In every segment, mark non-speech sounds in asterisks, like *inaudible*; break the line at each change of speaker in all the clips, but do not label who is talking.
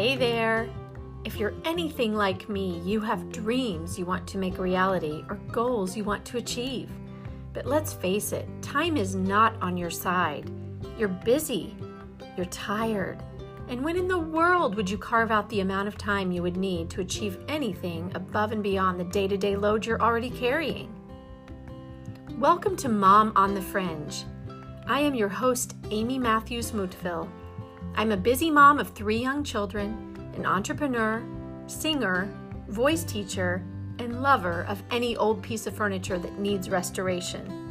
Hey there! If you're anything like me, you have dreams you want to make reality or goals you want to achieve. But let's face it, time is not on your side. You're busy, you're tired. And when in the world would you carve out the amount of time you would need to achieve anything above and beyond the day to day load you're already carrying? Welcome to Mom on the Fringe. I am your host, Amy Matthews Mutville. I'm a busy mom of three young children an entrepreneur, singer, voice teacher, and lover of any old piece of furniture that needs restoration.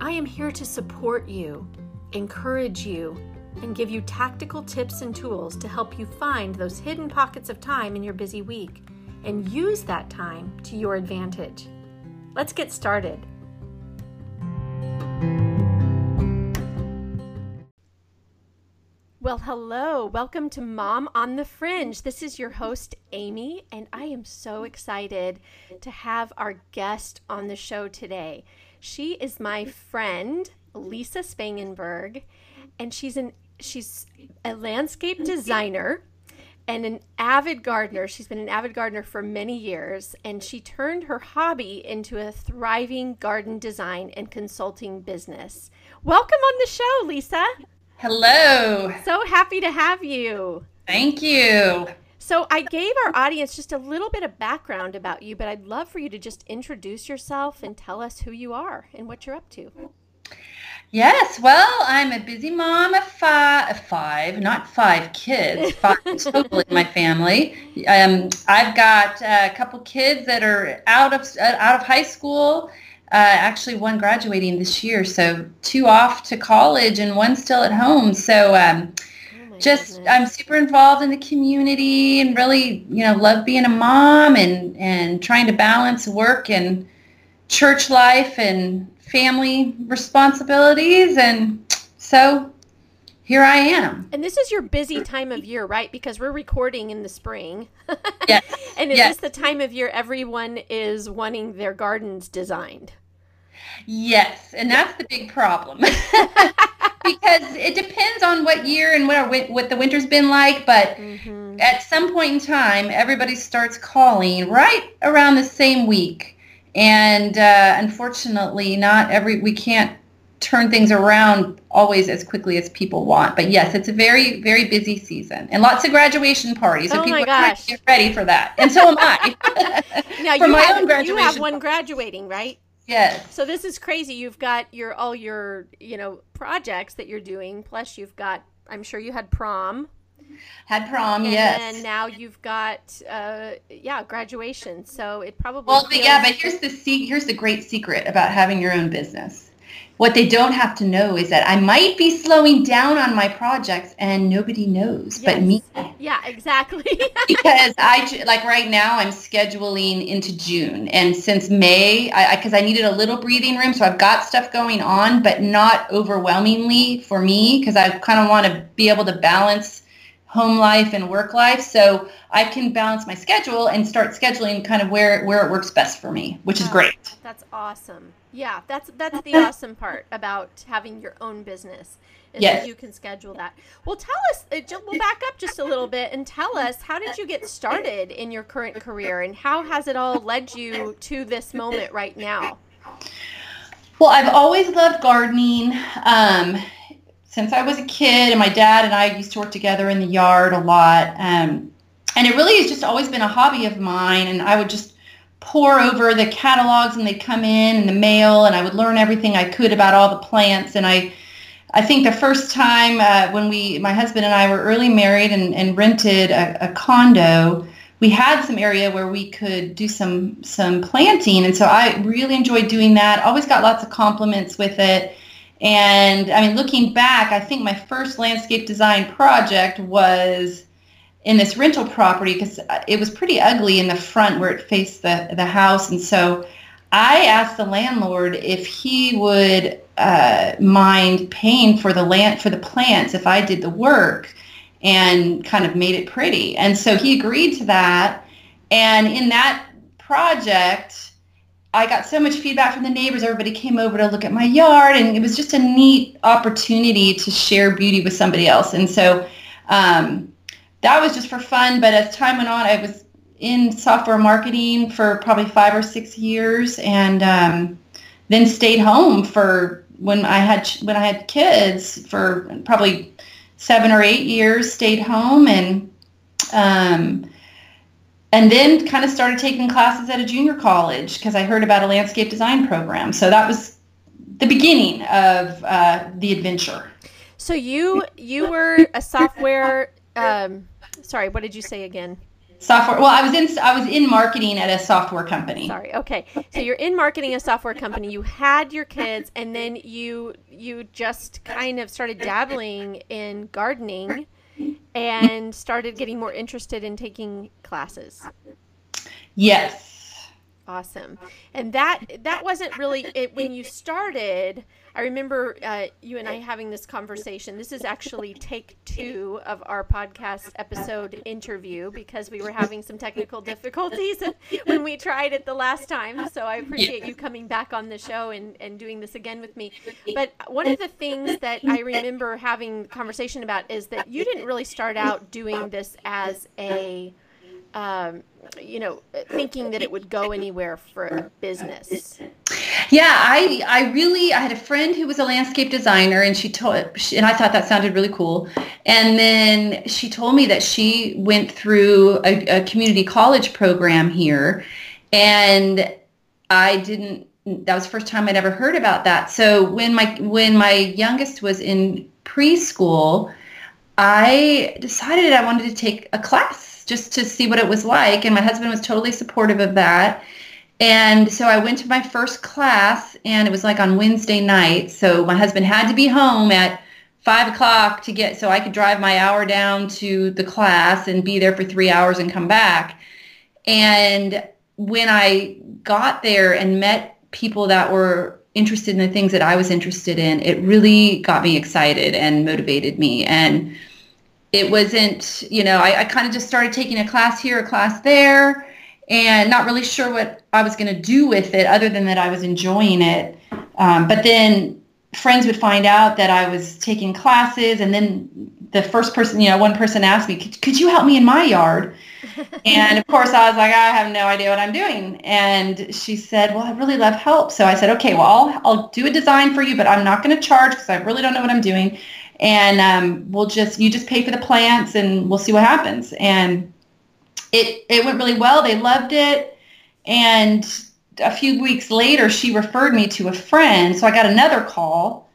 I am here to support you, encourage you, and give you tactical tips and tools to help you find those hidden pockets of time in your busy week and use that time to your advantage. Let's get started. Well, hello. Welcome to Mom on the Fringe. This is your host, Amy, and I am so excited to have our guest on the show today. She is my friend, Lisa Spangenberg, and she's an she's a landscape designer and an avid gardener. She's been an avid gardener for many years, and she turned her hobby into a thriving garden design and consulting business. Welcome on the show, Lisa.
Hello.
So happy to have you.
Thank you.
So, I gave our audience just a little bit of background about you, but I'd love for you to just introduce yourself and tell us who you are and what you're up to.
Yes, well, I'm a busy mom of five, five not five kids, *laughs* five total in my family. Um, I've got a couple kids that are out of out of high school actually one graduating this year, so two off to college and one still at home. So um, oh just goodness. I'm super involved in the community and really, you know, love being a mom and and trying to balance work and church life and family responsibilities. And so here I am.
And this is your busy time of year, right? Because we're recording in the spring. *laughs*
yes.
and is
yes.
this the time of year everyone is wanting their gardens designed?
Yes, and that's the big problem. *laughs* because it depends on what year and what what the winter's been like, but mm-hmm. at some point in time, everybody starts calling right around the same week, and uh, unfortunately, not every we can't turn things around always as quickly as people want. But yes, it's a very very busy season and lots of graduation parties, so
oh
people
are trying
to get ready for that, and so am I. *laughs*
now
for
you
my
have,
own graduation,
you have one graduating, right?
Yes.
So this is crazy. You've got your all your, you know, projects that you're doing plus you've got I'm sure you had prom.
Had prom,
and
yes.
And now you've got uh yeah, graduation. So it probably
Well, feels- yeah, but here's the se- here's the great secret about having your own business what they don't have to know is that I might be slowing down on my projects and nobody knows yes. but me.
Yeah, exactly. *laughs*
because I like right now I'm scheduling into June and since May I because I, I, needed a little breathing room so I've got stuff going on but not overwhelmingly for me because I kind of want to be able to balance home life and work life so I can balance my schedule and start scheduling kind of where where it works best for me, which is great.
That's awesome. Yeah, that's that's the *laughs* awesome part about having your own business. Is
yes.
that you can schedule that. Well, tell us. Uh, we'll back up just a little bit and tell us how did you get started in your current career and how has it all led you to this moment right now?
Well, I've always loved gardening. Um, since I was a kid, and my dad and I used to work together in the yard a lot. Um, and it really has just always been a hobby of mine. And I would just pore over the catalogs and they'd come in in the mail and I would learn everything I could about all the plants. And I, I think the first time uh, when we, my husband and I were early married and, and rented a, a, condo, we had some area where we could do some some planting, and so I really enjoyed doing that. Always got lots of compliments with it. And I mean, looking back, I think my first landscape design project was in this rental property because it was pretty ugly in the front where it faced the, the house. And so I asked the landlord if he would uh, mind paying for the land for the plants if I did the work and kind of made it pretty. And so he agreed to that. And in that project, I got so much feedback from the neighbors. Everybody came over to look at my yard, and it was just a neat opportunity to share beauty with somebody else. And so um, that was just for fun. But as time went on, I was in software marketing for probably five or six years, and um, then stayed home for when I had when I had kids for probably seven or eight years. Stayed home and um, and then kind of started taking classes at a junior college because I heard about a landscape design program. So that was the beginning of uh, the adventure.
So you you were a software. Um, sorry, what did you say again?
Software. Well, I was in I was in marketing at a software company.
Sorry. Okay. So you're in marketing a software company. You had your kids, and then you you just kind of started dabbling in gardening and started getting more interested in taking classes.
Yes.
Awesome. And that that wasn't really it when you started. I remember uh, you and I having this conversation. This is actually take two of our podcast episode interview because we were having some technical difficulties *laughs* when we tried it the last time. So I appreciate you coming back on the show and, and doing this again with me. But one of the things that I remember having conversation about is that you didn't really start out doing this as a um, you know, thinking that it would go anywhere for business.
Yeah, I I really I had a friend who was a landscape designer, and she told and I thought that sounded really cool. And then she told me that she went through a, a community college program here, and I didn't. That was the first time I'd ever heard about that. So when my when my youngest was in preschool, I decided I wanted to take a class just to see what it was like, and my husband was totally supportive of that and so I went to my first class, and it was like on Wednesday night. So my husband had to be home at five o'clock to get so I could drive my hour down to the class and be there for three hours and come back. And when I got there and met people that were interested in the things that I was interested in, it really got me excited and motivated me. And it wasn't, you know, I, I kind of just started taking a class here, a class there and not really sure what I was going to do with it other than that I was enjoying it. Um, but then friends would find out that I was taking classes and then the first person, you know, one person asked me, could, could you help me in my yard? *laughs* and of course I was like, I have no idea what I'm doing. And she said, well, I really love help. So I said, okay, well, I'll, I'll do a design for you, but I'm not going to charge because I really don't know what I'm doing. And um, we'll just, you just pay for the plants and we'll see what happens. And it it went really well. They loved it, and a few weeks later, she referred me to a friend. So I got another call,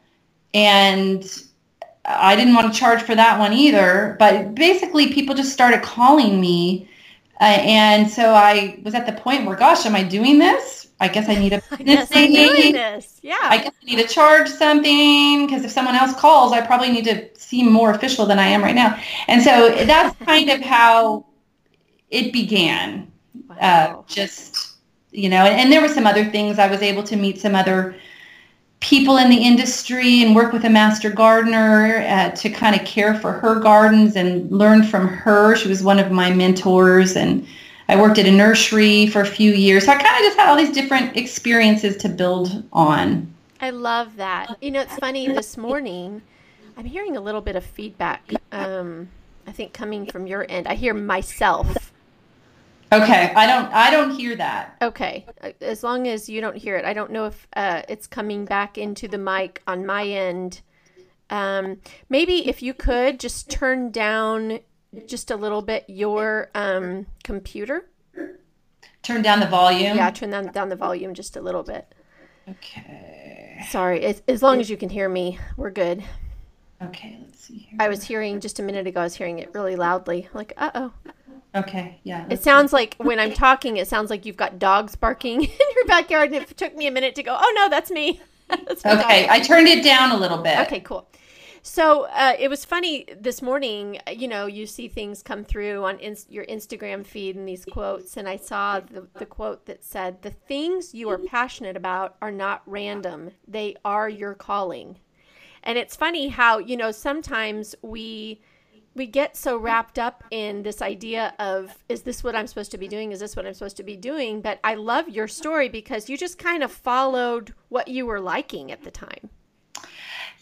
and I didn't want to charge for that one either. But basically, people just started calling me, uh, and so I was at the point where, gosh, am I doing this? I guess I need a
business *laughs* I doing this. Yeah.
I guess I need to charge something because if someone else calls, I probably need to seem more official than I am right now. And so that's *laughs* kind of how it began. Uh, wow. Uh, just, you know, and, and there were some other things. I was able to meet some other people in the industry and work with a master gardener uh, to kind of care for her gardens and learn from her. She was one of my mentors and I worked at a nursery for a few years. So I kind of just had all these different experiences to build on.
I love that. You know, it's funny this morning, I'm hearing a little bit of feedback. Um, I think coming from your end, I hear myself
Okay, I don't I don't hear that.
Okay, as long as you don't hear it, I don't know if uh, it's coming back into the mic on my end. Um, maybe if you could just turn down just a little bit your um, computer.
Turn down the volume.
Yeah, turn down down the volume just a little bit.
Okay.
Sorry, as, as long as you can hear me, we're good.
Okay, let's see here.
I was hearing just a minute ago. I was hearing it really loudly. Like, uh oh.
Okay, yeah.
It sounds like when I'm talking, it sounds like you've got dogs barking *laughs* in your backyard, and it took me a minute to go, oh no, that's me. *laughs*
that's okay, dog. I turned it down a little bit.
Okay, cool. So uh, it was funny this morning. You know, you see things come through on in- your Instagram feed and these quotes, and I saw the, the quote that said, "The things you are passionate about are not random; they are your calling." And it's funny how you know sometimes we we get so wrapped up in this idea of is this what I'm supposed to be doing? Is this what I'm supposed to be doing? But I love your story because you just kind of followed what you were liking at the time.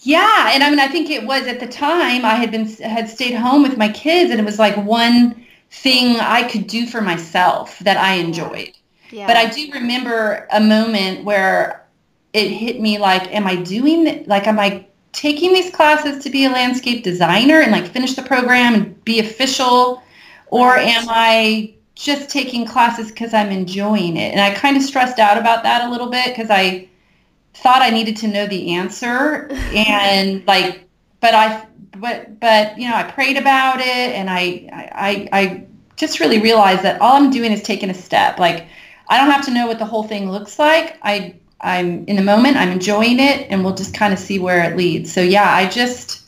Yeah, and I mean, I think it was at the time I had been had stayed home with my kids, and it was like one thing I could do for myself that I enjoyed. Yeah. But I do remember a moment where it hit me like, am I doing like, am I taking these classes to be a landscape designer and like finish the program and be official, or am I just taking classes because I'm enjoying it? And I kind of stressed out about that a little bit because I thought I needed to know the answer and *laughs* like, but I, but, but, you know, I prayed about it and I, I, I just really realized that all I'm doing is taking a step. Like, I don't have to know what the whole thing looks like. I, I'm in the moment, I'm enjoying it and we'll just kind of see where it leads. So yeah, I just,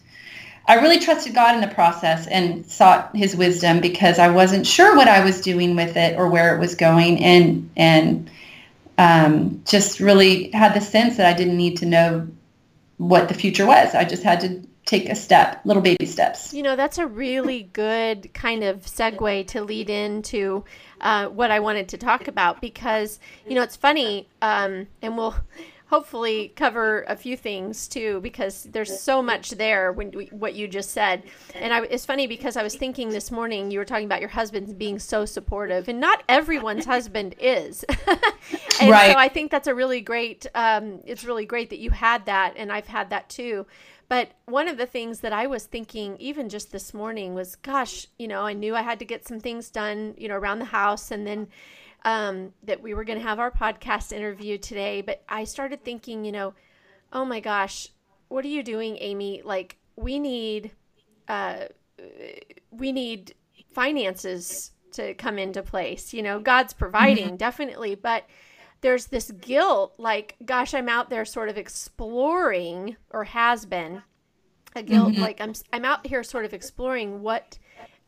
I really trusted God in the process and sought his wisdom because I wasn't sure what I was doing with it or where it was going. And, and, um, just really had the sense that I didn't need to know what the future was. I just had to take a step, little baby steps.
You know, that's a really good kind of segue to lead into uh, what I wanted to talk about because, you know, it's funny, um, and we'll hopefully cover a few things too because there's so much there when we, what you just said and I, it's funny because i was thinking this morning you were talking about your husband being so supportive and not everyone's husband is *laughs* and right. so i think that's a really great um, it's really great that you had that and i've had that too but one of the things that i was thinking even just this morning was gosh you know i knew i had to get some things done you know around the house and then um, that we were going to have our podcast interview today, but I started thinking, you know, oh my gosh, what are you doing, Amy? Like, we need, uh, we need finances to come into place. You know, God's providing mm-hmm. definitely, but there's this guilt like, gosh, I'm out there sort of exploring, or has been a guilt. Mm-hmm. Like, I'm I'm out here sort of exploring what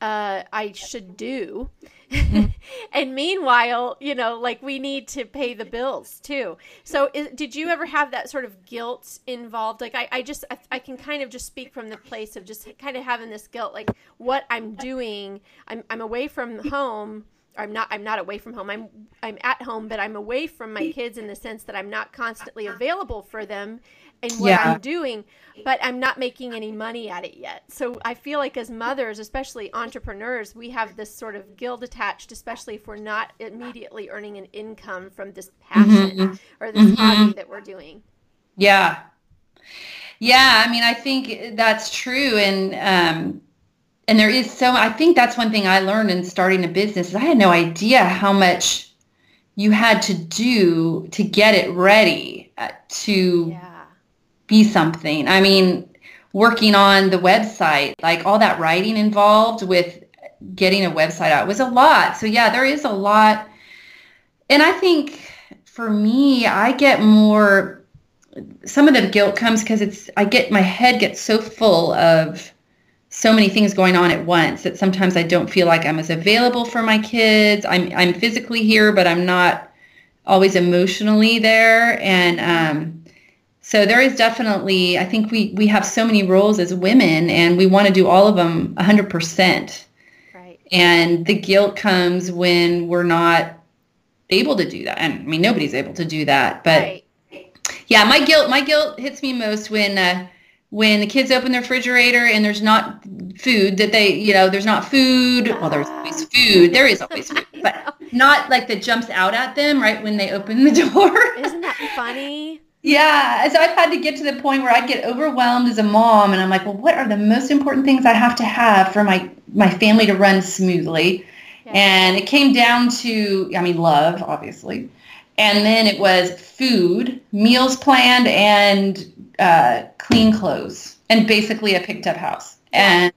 uh, I should do. Mm-hmm. *laughs* and meanwhile, you know, like we need to pay the bills too. So, is, did you ever have that sort of guilt involved? Like, I, I just, I, I, can kind of just speak from the place of just kind of having this guilt, like what I'm doing. I'm, I'm away from home. I'm not, I'm not away from home. I'm, I'm at home, but I'm away from my kids in the sense that I'm not constantly available for them and what yeah. I'm doing, but I'm not making any money at it yet. So I feel like as mothers, especially entrepreneurs, we have this sort of guilt attached, especially if we're not immediately earning an income from this passion mm-hmm. or this mm-hmm. hobby that we're doing.
Yeah. Yeah, I mean, I think that's true and um and there is so I think that's one thing I learned in starting a business. I had no idea how much you had to do to get it ready uh, to yeah be something. I mean, working on the website, like all that writing involved with getting a website out was a lot. So yeah, there is a lot. And I think for me, I get more some of the guilt comes because it's I get my head gets so full of so many things going on at once that sometimes I don't feel like I'm as available for my kids. I'm I'm physically here, but I'm not always emotionally there. And um, so there is definitely, I think we, we have so many roles as women and we want to do all of them 100%. Right. And the guilt comes when we're not able to do that. And I mean, nobody's able to do that. But right. yeah, my guilt, my guilt hits me most when, uh, when the kids open their refrigerator and there's not food that they, you know, there's not food. Well, there's always ah. food. There is always *laughs* food, but not like that jumps out at them right when they open the *laughs* door.
Isn't that funny?
Yeah, so I've had to get to the point where I'd get overwhelmed as a mom, and I'm like, well, what are the most important things I have to have for my my family to run smoothly? Yeah. And it came down to, I mean, love, obviously, and then it was food, meals planned, and uh, clean clothes, and basically a picked up house. And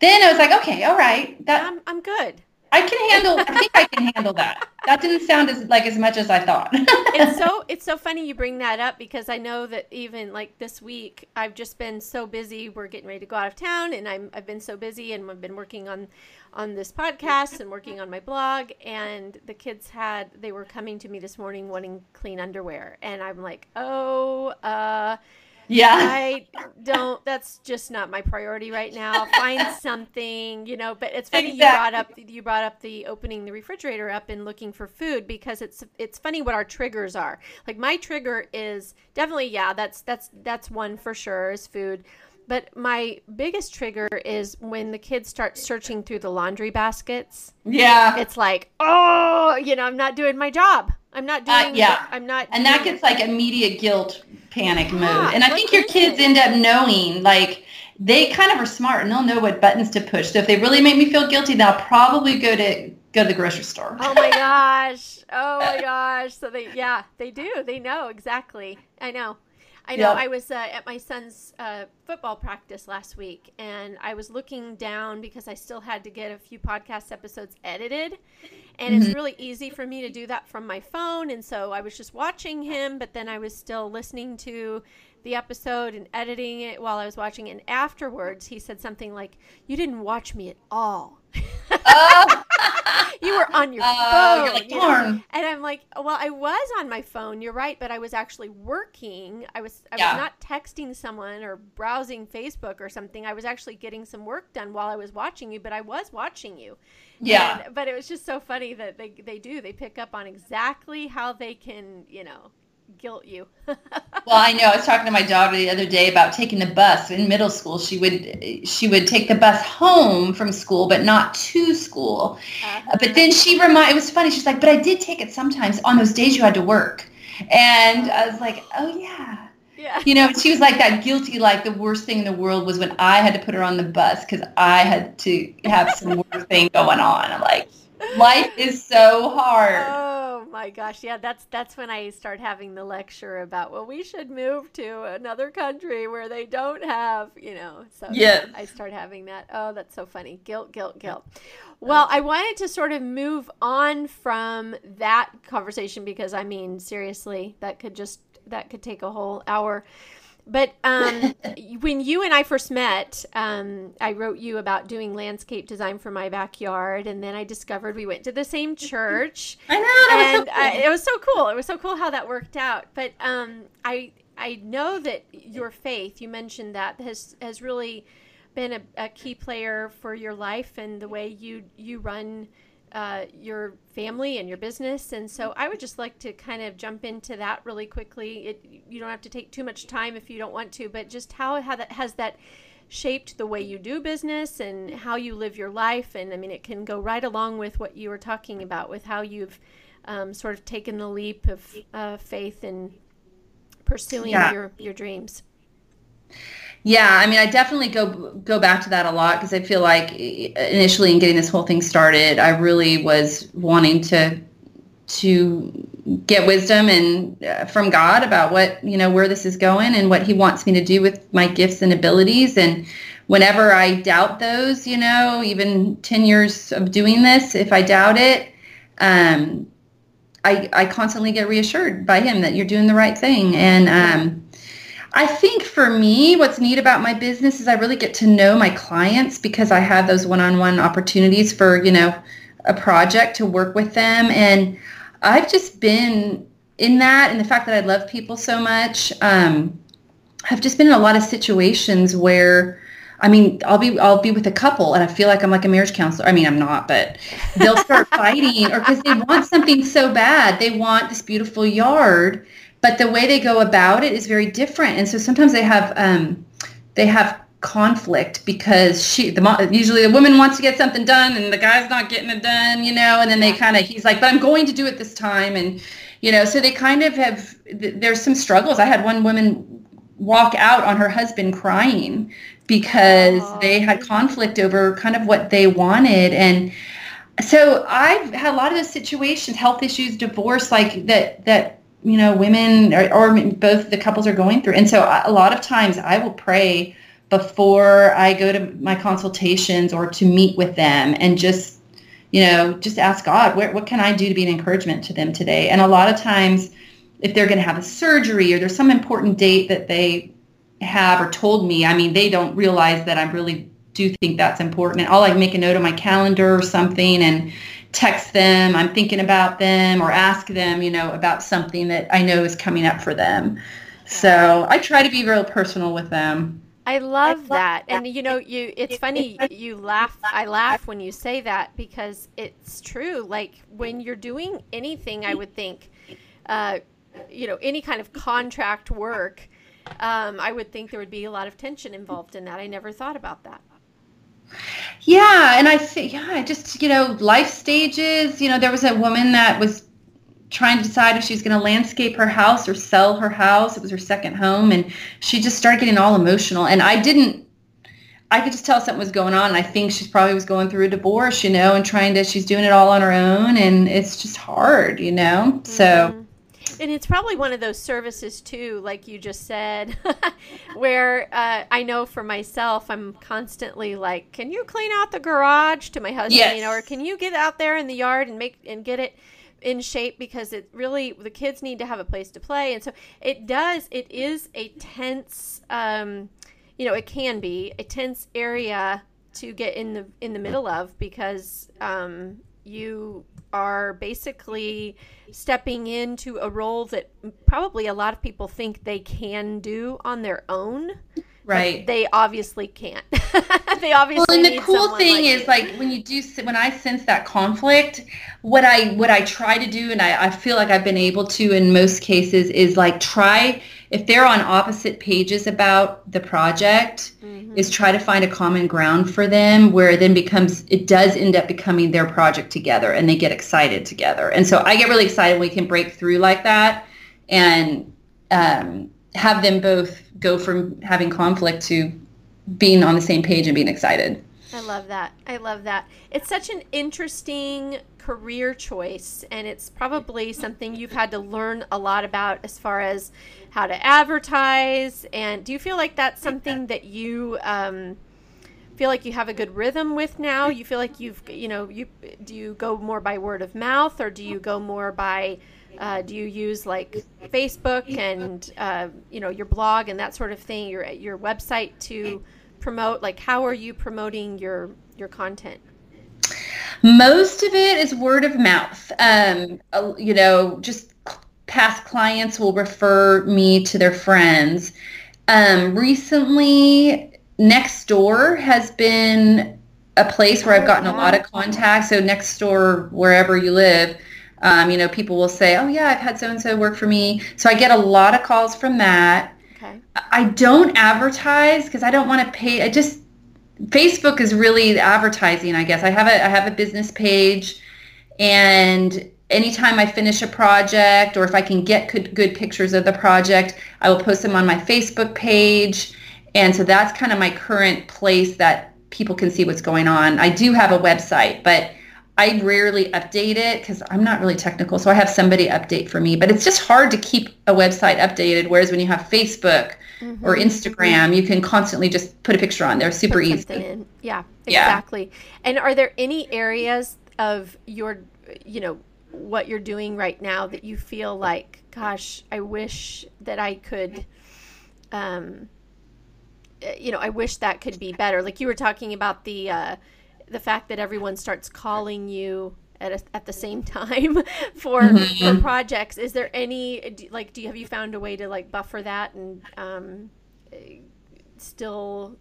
then I was like, okay, all right,
that I'm, I'm good.
I can handle. I think I can handle that. That didn't sound as like as much as I thought. *laughs*
it's so it's so funny you bring that up because I know that even like this week I've just been so busy. We're getting ready to go out of town, and I'm I've been so busy, and I've been working on on this podcast and working on my blog. And the kids had they were coming to me this morning wanting clean underwear, and I'm like, oh, uh
Yeah.
I don't that's just not my priority right now. Find something, you know, but it's funny exactly. you brought up you brought up the opening the refrigerator up and looking for food because it's it's funny what our triggers are. Like my trigger is definitely yeah, that's that's that's one for sure is food. But my biggest trigger is when the kids start searching through the laundry baskets.
Yeah.
It's like, oh, you know, I'm not doing my job. I'm not uh, doing. Uh, yeah. I'm not.
And that gets like immediate guilt, panic yeah, mode. And I think your kids end up knowing like they kind of are smart and they'll know what buttons to push. So if they really make me feel guilty, they'll probably go to go to the grocery store.
Oh my *laughs* gosh. Oh my gosh. So they yeah, they do. They know exactly. I know. I know. Yep. I was uh, at my son's uh, football practice last week, and I was looking down because I still had to get a few podcast episodes edited, and mm-hmm. it's really easy for me to do that from my phone. And so I was just watching him, but then I was still listening to the episode and editing it while I was watching. And afterwards, he said something like, "You didn't watch me at all." Oh. *laughs* *laughs* you were on your uh, phone. Like, you know? And I'm like, well, I was on my phone. You're right, but I was actually working. I was I yeah. was not texting someone or browsing Facebook or something. I was actually getting some work done while I was watching you, but I was watching you.
Yeah.
And, but it was just so funny that they they do. They pick up on exactly how they can, you know, guilt you. *laughs*
well, I know. I was talking to my daughter the other day about taking the bus in middle school. She would she would take the bus home from school, but not to school. Uh-huh. But then she reminded. It was funny. She's like, "But I did take it sometimes on those days you had to work." And I was like, "Oh yeah."
Yeah.
You know, she was like that guilty, like the worst thing in the world was when I had to put her on the bus because I had to have some work thing going on. I'm like, life is so hard. *laughs*
Oh my gosh, yeah, that's that's when I start having the lecture about well, we should move to another country where they don't have, you know. So
yeah,
I start having that. Oh, that's so funny. Guilt, guilt, guilt. Well, I wanted to sort of move on from that conversation because I mean, seriously, that could just that could take a whole hour. But um, *laughs* when you and I first met, um, I wrote you about doing landscape design for my backyard, and then I discovered we went to the same *laughs* church.
I know,
and was so cool. I, it was so cool. It was so cool how that worked out. But um, I I know that your faith, you mentioned that has has really been a, a key player for your life and the way you you run uh, your family and your business. And so I would just like to kind of jump into that really quickly. It, you don't have to take too much time if you don't want to, but just how, how that has that shaped the way you do business and how you live your life. And I mean, it can go right along with what you were talking about with how you've um, sort of taken the leap of uh, faith in pursuing yeah. your, your dreams.
Yeah, I mean, I definitely go go back to that a lot because I feel like initially in getting this whole thing started, I really was wanting to to get wisdom and uh, from God about what you know where this is going and what He wants me to do with my gifts and abilities. And whenever I doubt those, you know, even ten years of doing this, if I doubt it, um, I I constantly get reassured by Him that you're doing the right thing and. Um, I think for me, what's neat about my business is I really get to know my clients because I have those one-on-one opportunities for, you know, a project to work with them. And I've just been in that and the fact that I love people so much. Um, I've just been in a lot of situations where I mean, I'll be I'll be with a couple and I feel like I'm like a marriage counselor. I mean, I'm not, but they'll start fighting or because they want something so bad. They want this beautiful yard but the way they go about it is very different. And so sometimes they have um, they have conflict because she the usually the woman wants to get something done and the guy's not getting it done you know and then they kind of he's like but i'm going to do it this time and you know so they kind of have there's some struggles. I had one woman walk out on her husband crying because Aww. they had conflict over kind of what they wanted. And so i've had a lot of those situations health issues divorce like that that you know women or, or both the couples are going through. And so a lot of times i will pray before i go to my consultations or to meet with them and just you know just ask god what, what can i do to be an encouragement to them today? And a lot of times if they're going to have a surgery or there's some important date that they have or told me i mean they don't realize that i really do think that's important. And i'll like make a note on my calendar or something and text them, I'm thinking about them, or ask them, you know, about something that I know is coming up for them. So I try to be real personal with them.
I love that. And you know, you it's funny you laugh I laugh when you say that because it's true. Like when you're doing anything, I would think uh, you know, any kind of contract work, um, I would think there would be a lot of tension involved in that. I never thought about that.
Yeah, and I think yeah, just you know, life stages. You know, there was a woman that was trying to decide if she was going to landscape her house or sell her house. It was her second home, and she just started getting all emotional. And I didn't. I could just tell something was going on. And I think she probably was going through a divorce, you know, and trying to. She's doing it all on her own, and it's just hard, you know. Mm-hmm. So
and it's probably one of those services too, like you just said, *laughs* where uh, I know for myself, I'm constantly like, "Can you clean out the garage?" to my husband, yes. you know, or "Can you get out there in the yard and make and get it." in shape because it really the kids need to have a place to play and so it does it is a tense um you know it can be a tense area to get in the in the middle of because um you are basically stepping into a role that probably a lot of people think they can do on their own.
Right.
They obviously can't. *laughs* they obviously.
Well, and the cool thing like is, like when you do, when I sense that conflict, what I what I try to do, and I, I feel like I've been able to in most cases, is like try if they're on opposite pages about the project mm-hmm. is try to find a common ground for them where it then becomes it does end up becoming their project together and they get excited together and so i get really excited when we can break through like that and um, have them both go from having conflict to being on the same page and being excited
i love that. I love that. It's such an interesting career choice and it's probably something you've had to learn a lot about as far as how to advertise. And do you feel like that's something that you um, feel like you have a good rhythm with now? You feel like you've you know you do you go more by word of mouth or do you go more by uh, do you use like facebook and uh, you know your blog and that sort of thing your your website to promote like how are you promoting your your content
most of it is word of mouth um, you know just past clients will refer me to their friends. Um, recently, Nextdoor has been a place where I've gotten a lot of contacts. So Nextdoor, wherever you live, um, you know, people will say, "Oh yeah, I've had so and so work for me." So I get a lot of calls from that. Okay. I don't advertise because I don't want to pay. I just Facebook is really advertising. I guess I have a I have a business page, and anytime I finish a project or if I can get good, good pictures of the project, I will post them on my Facebook page. And so that's kind of my current place that people can see what's going on. I do have a website, but I rarely update it because I'm not really technical. So I have somebody update for me. But it's just hard to keep a website updated. Whereas when you have Facebook mm-hmm. or Instagram, you can constantly just put a picture on there. Super easy.
Yeah, exactly. Yeah. And are there any areas of your, you know, what you're doing right now that you feel like, gosh, I wish that I could, um, eh, you know, I wish that could be better. Like you were talking about the uh, the fact that everyone starts calling you at a, at the same *laughs* time for mm-hmm. for projects. Is there any like do you have you found a way to like buffer that and um, still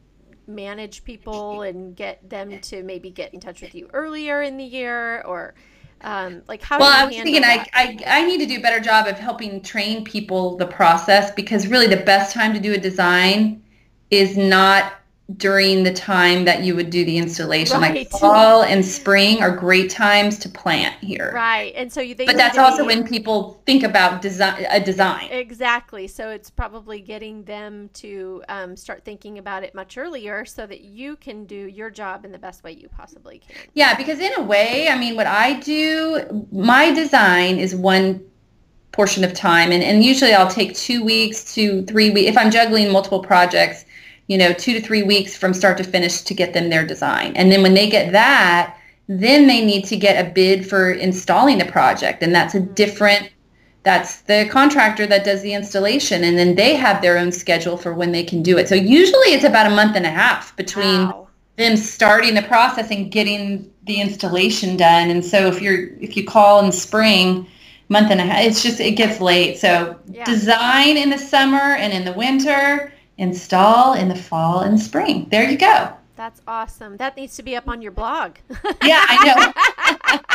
manage people and get them to maybe get in touch with you earlier in the year or um, like how?
Well, I was thinking I, I I need to do a better job of helping train people the process because really the best time to do a design is not during the time that you would do the installation. Right. Like fall and spring are great times to plant here.
Right. And so you
think But that's also when people think about design a design.
Exactly. So it's probably getting them to um, start thinking about it much earlier so that you can do your job in the best way you possibly can.
Yeah, because in a way, I mean what I do, my design is one portion of time and, and usually I'll take two weeks to three weeks if I'm juggling multiple projects you know, two to three weeks from start to finish to get them their design. And then when they get that, then they need to get a bid for installing the project. And that's a mm-hmm. different, that's the contractor that does the installation. And then they have their own schedule for when they can do it. So usually it's about a month and a half between wow. them starting the process and getting the installation done. And so if you're, if you call in spring, month and a half. It's just it gets late. So
Yeah.
design in the summer and in the winter, install in the fall and spring. There you go.
That's awesome. That needs to be up on your blog.
Yeah, I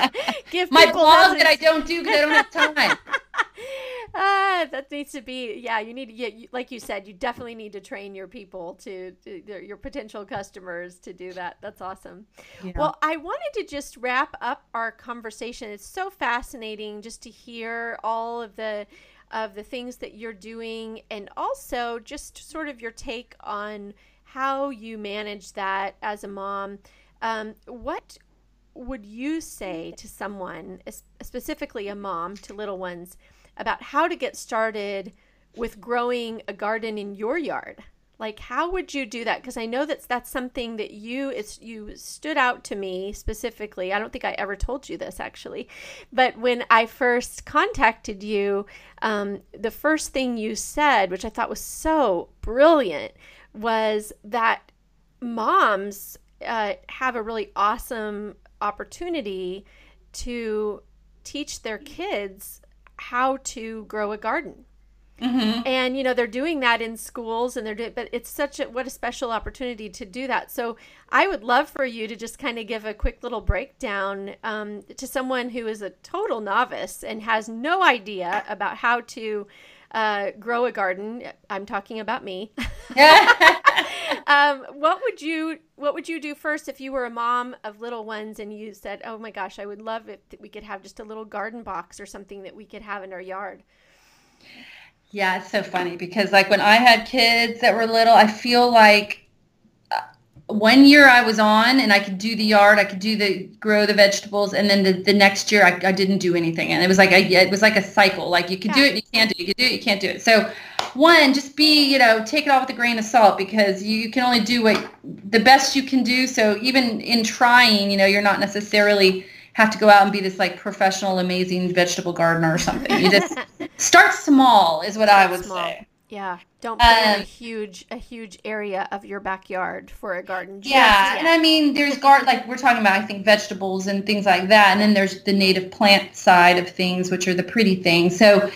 know. *laughs*
Give
My blog that I don't do because I don't have time. *laughs*
Ah, that needs to be yeah. You need to you, like you said, you definitely need to train your people to, to your potential customers to do that. That's awesome.
Yeah.
Well, I wanted to just wrap up our conversation. It's so fascinating just to hear all of the of the things that you're doing and also just sort of your take on how you manage that as a mom. Um, what would you say to someone, specifically a mom to little ones, about how to get started with growing a garden in your yard? Like, how would you do that? Because I know that that's something that you it's you stood out to me specifically. I don't think I ever told you this actually, but when I first contacted you, um, the first thing you said, which I thought was so brilliant, was that moms uh, have a really awesome opportunity to teach their kids how to grow a garden
Mhm.
and you know they're doing that in schools and they're doing but it's such a what a special opportunity to do that. So i would love for you to just kind of give a quick little breakdown um, to someone who is a total novice and has no idea about how to uh, grow a garden. I'm talking about me. *laughs* Um, what would you what would you do first if you were a mom of little ones and you said oh my gosh i would love if we could have just a little garden box or something that we could have in our yard
Yeah, it's so funny because like when I had kids that were little, I feel like uh, one year I was on and I could do the yard, I could do the grow the vegetables, and then the, the next year I, I didn't do anything, and it was like a, it was like a cycle. Like you could do it, you can't do it, you could do it, you can't do it. So one, just be you know take it all with a grain of salt because you, you can only do what the best you can do. So even in trying, you know, you're not necessarily have to go out and be this like professional, amazing vegetable gardener or something. You just *laughs* start small is what I would
Small.
say.
Yeah, don't plan a
Um,
huge a huge area of your backyard for a garden. just
Yeah, and. I mean, there's garden like we're talking about. I think vegetables and things like that, and then there's the native plant side of things, which are the pretty things. So,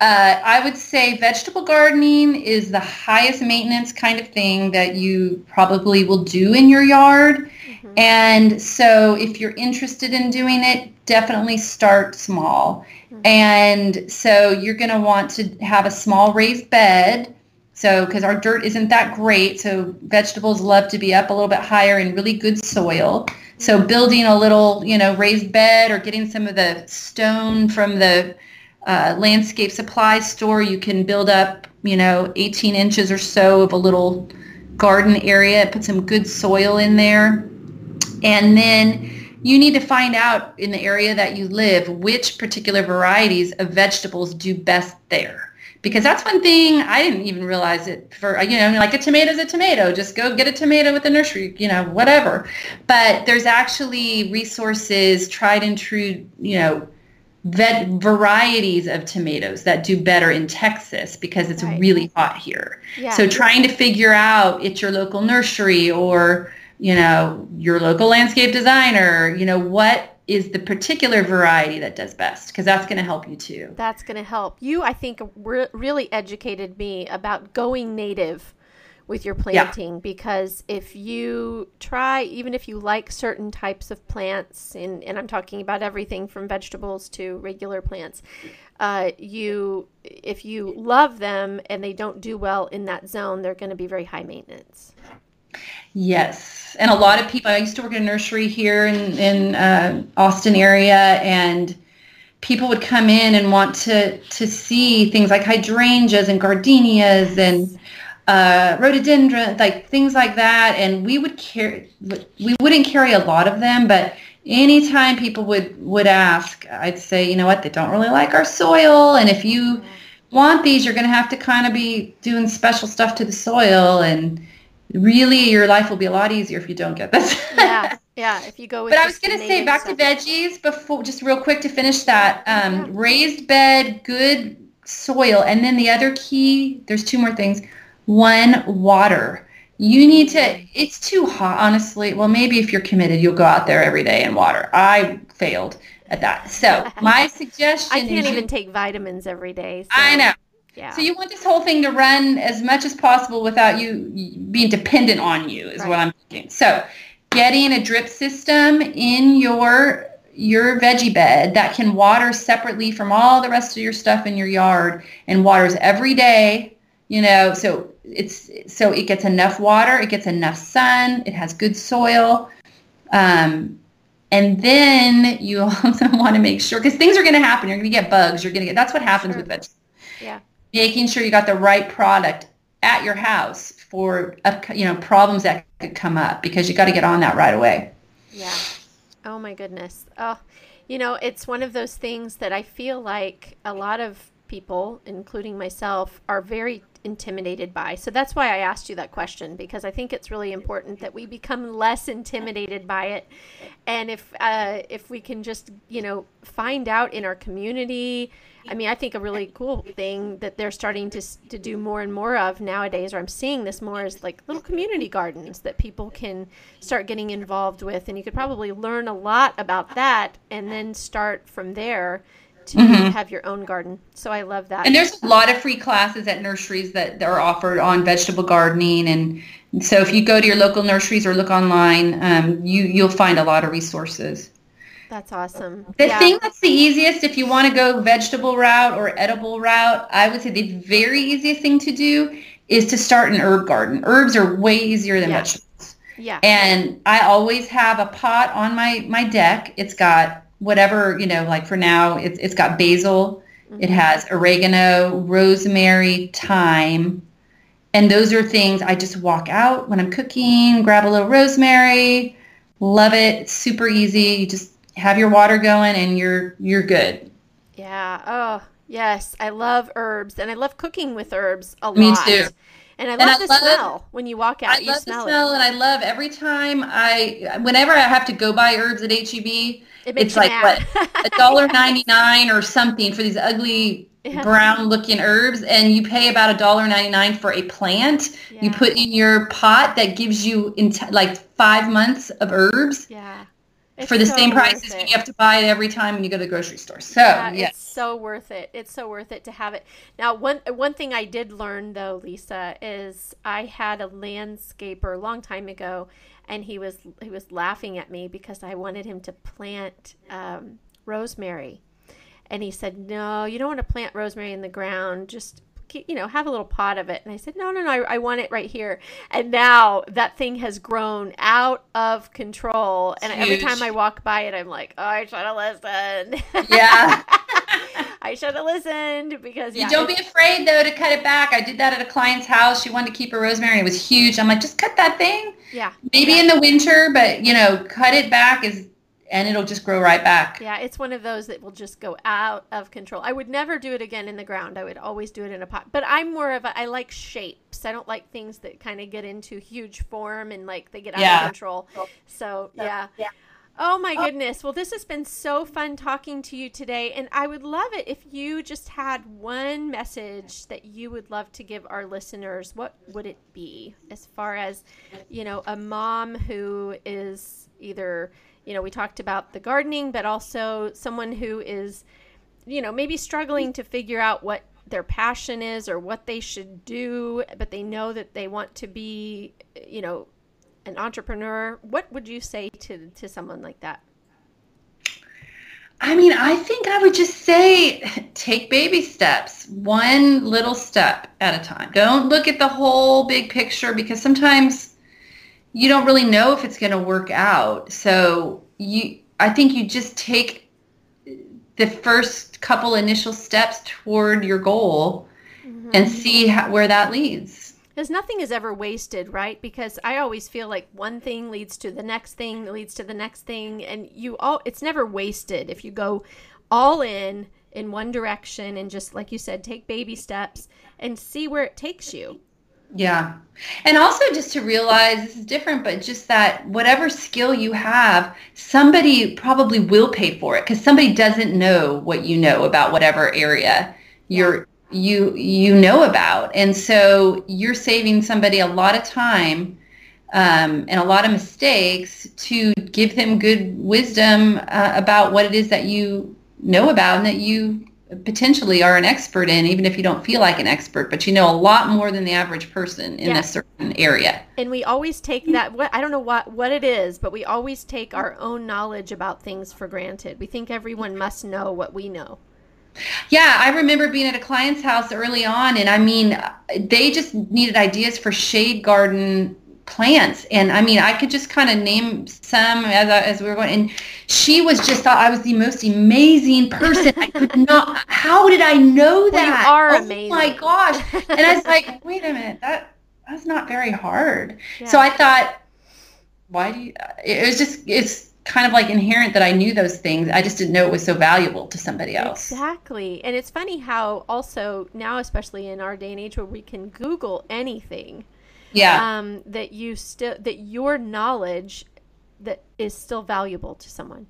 uh, I would say vegetable gardening is the highest maintenance kind of thing that you probably will do in your yard.
Mhm.
And so, if you're interested in doing it, definitely start small.
Mhm.
And so, you're going to want to have a small raised bed. So, because our dirt isn't that great, so vegetables love to be up a little bit higher in really good soil. So, building a little, you know, raised bed or getting some of the stone from the uh, landscape supply store, you can build up, you know, 18 inches or so of a little garden area. Put some good soil in there. And then you need to find out in the area that you live which particular varieties of vegetables do best there. Because that's one thing I didn't even realize it for, you know, like a tomato's a tomato. Just go get a tomato at the nursery, you know, whatever. But there's actually resources, tried and true, you know, vet varieties of tomatoes that do better in Texas because it's
Right.
really hot here.
yeah.
So trying to figure out at your local nursery or, you know, your local landscape designer, you know, what is the particular variety that does best because that's going to help you too.
That's going to help. You, I think, re- really educated me about going native with your planting because if you try, even if you like certain types of plants, and, and I'm talking about everything from vegetables to regular plants, uh, you if you love them and they don't do well in that zone, they're going to be very high maintenance.
Yes, and a lot of people. I used to work in a nursery here in in uh, Austin area, and people would come in and want to to see things like hydrangeas and gardenias and uh, rhododendron, like things like that. And we would carry. We wouldn't carry a lot of them, but anytime people would would ask, I'd say, you know what, they don't really like our soil, and if you want these, you're going to have to kind of be doing special stuff to the soil and really your life will be a lot easier if you don't get this.
Yeah, *laughs* yeah. If you go with
but I was going to say back
stuff.
to veggies before, just real quick to finish that. Um, Raised bed, good soil, and then the other key. There's two more things. One, water. You need to. Mm-hmm. It's too hot, honestly. Well, maybe if you're committed, you'll go out there every day and water. I failed. at that. So *laughs* my suggestion
I can't even
you,
take vitamins every day. So,
I know.
Yeah.
So you want this whole thing to run as much as possible without you being dependent on you is what I'm thinking. So getting a drip system in your your veggie bed that can water separately from all the rest of your stuff in your yard and waters every day, you know, so it's so it gets enough water, it gets enough sun, it has good soil. Um, and then you *laughs* also want to make sure because things are going to happen. You're going to get bugs. You're going to get that's what happens
Sure.
with vegetables
yeah.
making sure you got the right product at your house for you know problems that could come up because you got to get on that right away.
Yeah. Oh my goodness. Oh, you know, it's one of those things that I feel like a lot of people, including myself, are very intimidated by. So that's why I asked you that question because I think it's really important that we become less intimidated by it. And if uh, if we can just you know find out in our community. I mean, I think a really cool thing that they're starting to to do more and more of nowadays, or I'm seeing this more, is like little community gardens that people can start getting involved with, and you could probably learn a lot about that, and then start from there to have your own garden. So I love that.
And there's a lot of free classes at nurseries that are offered on vegetable gardening, and so if you go to your local nurseries or look online, um, you you'll find a lot of resources.
That's awesome.
The
yeah.
thing that's the easiest if you want to go vegetable route or edible route, I would say the very easiest thing to do is to start an herb garden. Herbs are way easier than
Yeah.
vegetables.
yeah.
And I always have a pot on my my deck. It's got whatever, you know, like for now, it's it's got basil, it mm-hmm. has oregano, rosemary, thyme. And those are things I just walk out when I'm cooking, grab a little rosemary, love it. It's super easy. You just have your water going and you're you're good.
Yeah. Oh, yes. I love herbs and I love cooking with herbs a
Me
lot.
too.
And I
And
love
I
the
love-
smell when you walk out.
I love
smell
the smell
it.
and I love every time I whenever I have to go buy herbs at HEB,
It
it's like
mad.
what a dollar *laughs* ninety nine or something for these ugly
Yeah.
brown looking herbs and you pay about a dollar ninety nine for a plant you put in your pot that gives you in like five months of herbs
Yeah.
For the
so
same price as
it.
when you have to buy it every time when you go to the grocery store so
Yeah,
yeah,
it's so worth it. It's so worth it to have it. Now, one one thing I did learn though, Lisa, is I had a landscaper a long time ago, and he was he was laughing at me because I wanted him to plant um, rosemary, and he said, "No, you don't want to plant rosemary in the ground. Just." Keep- You know, have a little pot of it. And I said, no, no, no, I, I want it right here. And now that thing has grown out of control. And every time I walk by it, I'm like, oh, I should have listened.
yeah. *laughs*
I should have listened because yeah,
you don't be afraid though to cut it back i did that at a client's house she wanted to keep her rosemary it was huge i'm like just cut that thing
yeah,
maybe
yeah.
in the winter but you know cut it back is and it'll just grow right back
yeah, it's one of those that will just go out of control. I would never do it again in the ground. I would always do it in a pot. But I'm more of a I like shapes. I don't like things that kind of get into huge form and like they get out
Yeah.
of control. So yeah. Oh my oh. goodness. Well, this has been so fun talking to you today. And I would love it if you just had one message that you would love to give our listeners. What would it be as far as, you know, a mom who is either, you know, we talked about the gardening, but also someone who is, you know, maybe struggling to figure out what their passion is or what they should do, but they know that they want to be, you know, an entrepreneur, what would you say to to someone like that?
i mean i think i would just say take baby steps one little step at a time don't look at the whole big picture because sometimes you don't really know if it's going to work out so you i think you just take the first couple initial steps toward your goal mm-hmm. and see how, where that leads
Because nothing is ever wasted, right? Because I always feel like one thing leads to the next thing, leads to the next thing, and you all it's never wasted if you go all in in one direction and just like you said, take baby steps and see where it takes you.
Yeah. And also just to realize this is different, but just that whatever skill you have, somebody probably will pay for it because somebody doesn't know what you know about whatever area you're you you know about. And so you're saving somebody a lot of time um, and a lot of mistakes to give them good wisdom uh, about what it is that you know about and that you potentially are an expert in, even if you don't feel like an expert, but you know a lot more than the average person in yeah. a certain area.
And we always take that. What I don't know what what it is, but we always take our own knowledge about things for granted. We think everyone must know what we know.
Yeah, I remember being at a client's house early on, and I mean, they just needed ideas for shade garden plants and i mean i could just kind of name some as, I, as we were going and she was just thought i was the most amazing person i could *laughs* not how did i know that
well, you are oh amazing.
my gosh and i was *laughs* like wait a minute that that's not very hard yeah. so i thought why do you it was just it's kind of like inherent that I knew those things. I just didn't know it was so valuable to somebody else.
Exactly. And it's funny how also now, especially in our day and age where we can Google anything,
yeah.
um, that you still that your knowledge that is still valuable to someone.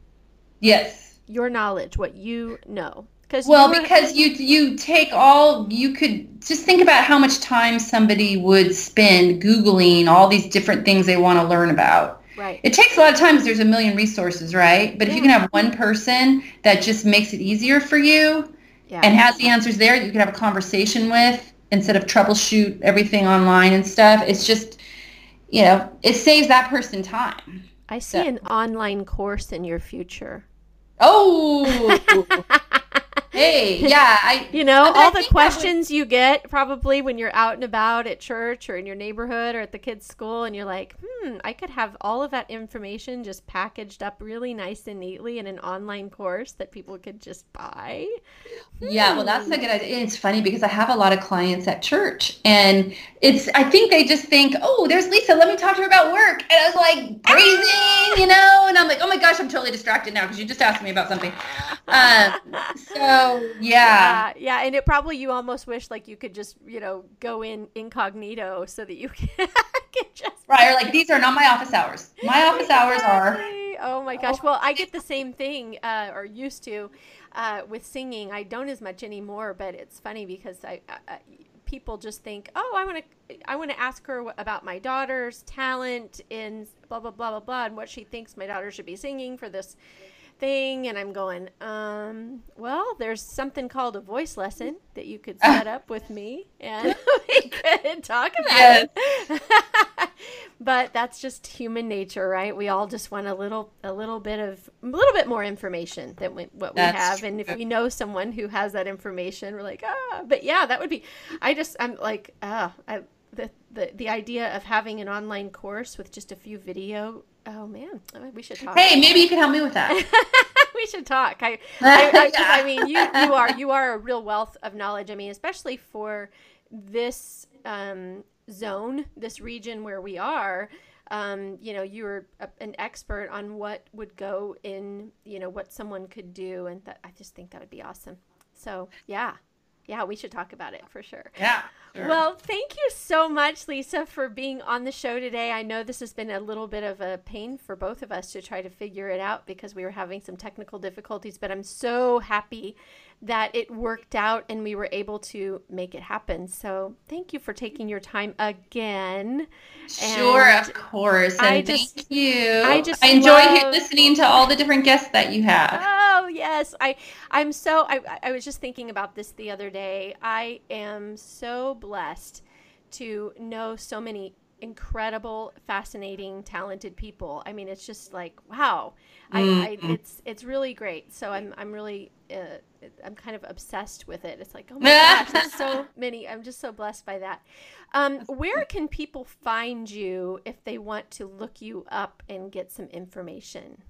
Yes.
Your knowledge what you know.
Because well because you you take all you could just think about how much time somebody would spend googling all these different things they want to learn about.
Right.
It takes a lot of times there's a million resources right? But yeah. if you can have one person that just makes it easier for you yeah. and has the answers there you can have a conversation with instead of troubleshoot everything online and stuff. It's just, you know, it saves that person time.
I see so. an online course in your future.
Oh, *laughs* hey, *laughs* yeah, I
you know all the questions would... you get probably when you're out and about at church or in your neighborhood or at the kids' school, and you're like, hmm, I could have all of that information just packaged up really nice and neatly in an online course that people could just buy.
Yeah, well, that's a good idea. It's funny because I have a lot of clients at church, and it's I think they just think, oh, there's Lisa. Let me talk to her about work, and I was like praising, you know, and I'm like, oh my gosh, I'm totally distracted now because you just asked me about something. Um, so yeah.
yeah. Yeah, and it probably you almost wish like you could just, you know, go in incognito so that you can, *laughs* can
just Right, or like these are not my office hours. My office hours are
Oh my gosh. Well, I get the *laughs* same thing uh, or used to uh, with singing. I don't as much anymore, but it's funny because I, I people just think, "Oh, I want to I want to ask her about my daughter's talent in blah blah blah blah blah and what she thinks my daughter should be singing for this thing and I'm going, um, well, there's something called a voice lesson that you could *laughs* set up with me and *laughs* we could talk about yes. it. *laughs* but that's just human nature, right? We all just want a little a little bit of a little bit more information than we, what that's we have true. and if we know someone who has that information, we're like, "Ah, but yeah, that would be I just I'm like, ah, I the, the the idea of having an online course with just a few video Oh man, we should talk.
Hey, maybe you can help me with that. *laughs*
we should talk. I, I, I, *laughs* I, mean, you you are you are a real wealth of knowledge. I mean, especially for this um, zone, this region where we are. Um, you know, you're a, an expert on what would go in. You know, what someone could do, and that I just think that would be awesome. So yeah, yeah, we should talk about it for sure.
Yeah. Sure.
Well, thank you so much, Lisa, for being on the show today. I know this has been a little bit of a pain for both of us to try to figure it out because we were having some technical difficulties, but I'm so happy that it worked out and we were able to make it happen. So thank you for taking your time again.
Sure, and of course. And I just, thank you. I just I enjoy love... listening to all the different guests that you have.
Oh, Oh yes, I I'm so I I was just thinking about this the other day. I am so blessed to know so many incredible, fascinating, talented people. I mean, it's just like wow. Mm-hmm. I, I, mm-hmm. it's it's really great. So I'm I'm really uh, I'm kind of obsessed with it. It's like oh my *laughs* gosh, there's so many. I'm just so blessed by that. Um, where can people find you if they want to look you up and get some information?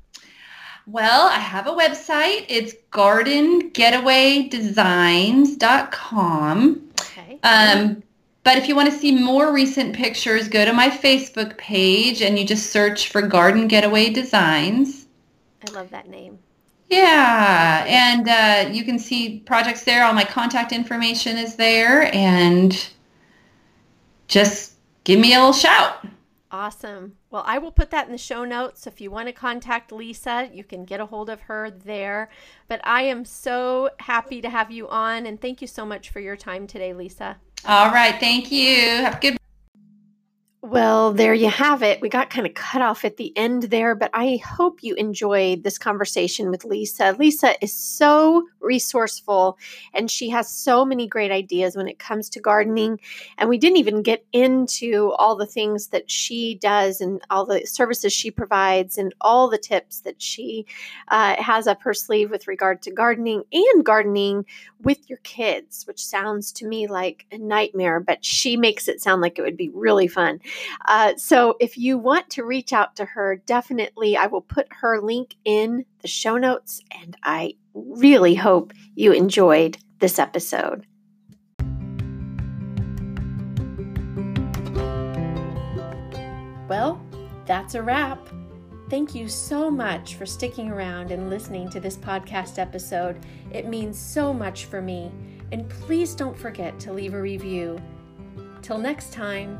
Well, I have a website. It's gardengetawaydesigns.com. Okay. Um, but if you want to see more recent pictures, go to my Facebook page and you just search for Garden Getaway Designs.
I love that name.
Yeah, and uh, you can see projects there. All my contact information is there, and just give me a little shout.
Awesome. Well, I will put that in the show notes. If you want to contact Lisa, you can get a hold of her there. But I am so happy to have you on, and thank you so much for your time today, Lisa.
All right. Thank you. Have a good
Well, there you have it. We got kind of cut off at the end there, but I hope you enjoyed this conversation with Lisa. Lisa is so resourceful and she has so many great ideas when it comes to gardening. And we didn't even get into all the things that she does and all the services she provides and all the tips that she uh, has up her sleeve with regard to gardening and gardening with your kids, which sounds to me like a nightmare, but she makes it sound like it would be really fun. Uh, so if you want to reach out to her, definitely I will put her link in the show notes. And I really hope you enjoyed this episode. Well, that's a wrap. Thank you so much for sticking around and listening to this podcast episode. It means so much for me. And please don't forget to leave a review. Till next time.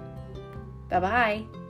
Bye bye.